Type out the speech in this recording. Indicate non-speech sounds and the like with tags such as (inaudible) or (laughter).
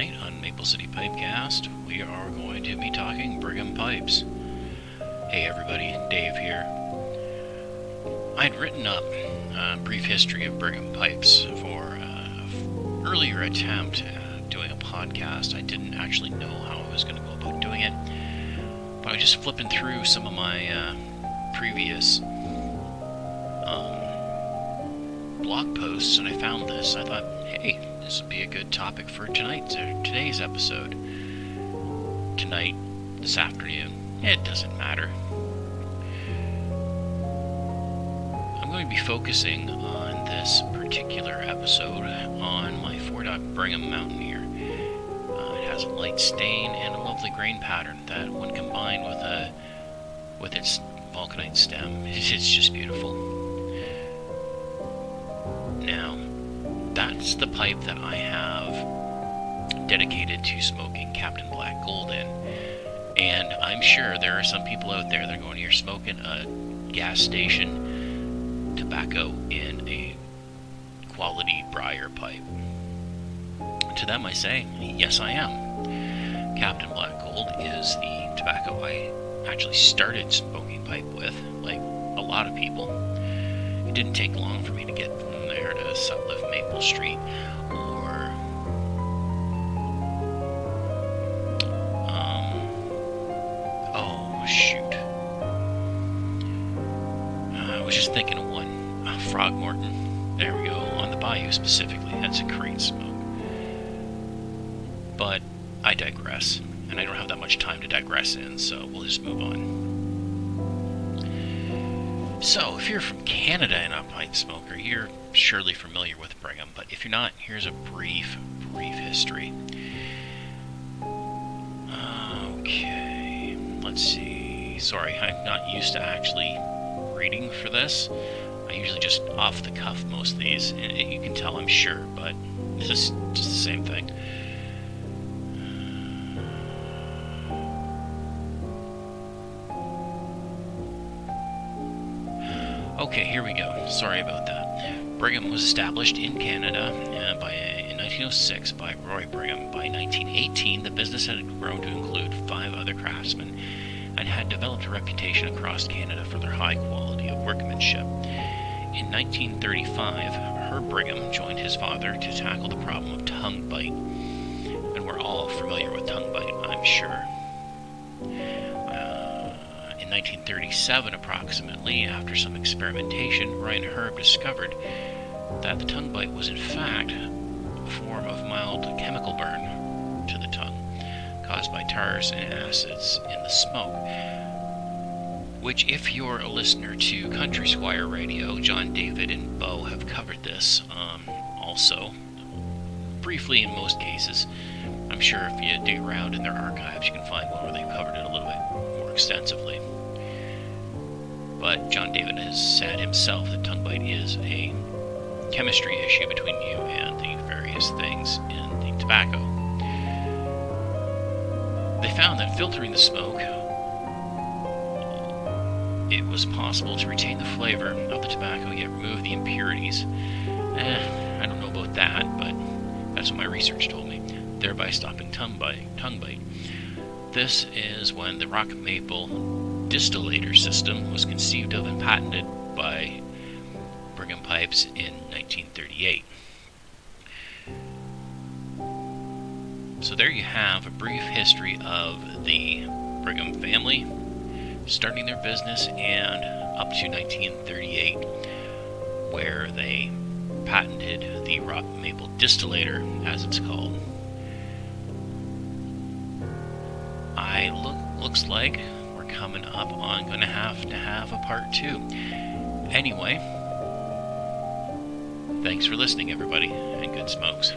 tonight on Maple City Pipecast, we are going to be talking Brigham Pipes. Hey everybody, Dave here. I'd written up a brief history of Brigham Pipes for an earlier attempt at doing a podcast. I didn't actually know how I was going to go about doing it, but I was just flipping through some of my uh, previous um, blog posts and I found this. I thought, this would be a good topic for tonight's today's episode. Tonight, this afternoon, it doesn't matter. I'm going to be focusing on this particular episode on my Ford Brigham Mountaineer. Uh, it has a light stain and a lovely grain pattern that, when combined with a with its vulcanite stem, (laughs) it's just beautiful. Now, that's the pipe that I have dedicated to smoking Captain Black Gold in. And I'm sure there are some people out there that are going, you're smoking a gas station tobacco in a quality briar pipe. To them I say, yes I am. Captain Black Gold is the tobacco I actually started smoking pipe with, like a lot of people. It didn't take long for me to get from there to Sutliff Maple Street or um oh shoot. Uh, I was just thinking of one. Uh, Frogmorton. There we go. On the bayou specifically. That's a great smoke. But I digress. And I don't have that much time to digress in, so we'll just move on. So, if you're from Canada and a pipe smoker, you're surely familiar with Brigham, but if you're not, here's a brief, brief history. Okay, let's see. Sorry, I'm not used to actually reading for this. I usually just off the cuff most of these, and you can tell I'm sure, but (laughs) this is just the same thing. Okay, here we go. Sorry about that. Brigham was established in Canada uh, by, in 1906 by Roy Brigham. By 1918, the business had grown to include five other craftsmen and had developed a reputation across Canada for their high quality of workmanship. In 1935, Herb Brigham joined his father to tackle the problem of tongue bite. And we're all familiar with tongue bite, I'm sure. 1937, approximately, after some experimentation, Roy and Herb discovered that the tongue bite was in fact a form of mild chemical burn to the tongue caused by tars and acids in the smoke. Which, if you're a listener to Country Squire Radio, John David and Bo have covered this um, also, briefly in most cases. I'm sure if you dig around in their archives, you can find one where they've covered it a little bit extensively. But John David has said himself that tongue bite is a chemistry issue between you and the various things in the tobacco. They found that filtering the smoke, it was possible to retain the flavor of the tobacco yet remove the impurities. Eh, I don't know about that, but that's what my research told me, thereby stopping tongue bite. Tongue bite. This is when the rock maple distillator system was conceived of and patented by Brigham Pipes in 1938. So there you have a brief history of the Brigham family, starting their business and up to 1938, where they patented the rock maple distillator, as it's called. I look looks like we're coming up on going to have to have a part two. Anyway, thanks for listening, everybody, and good smokes.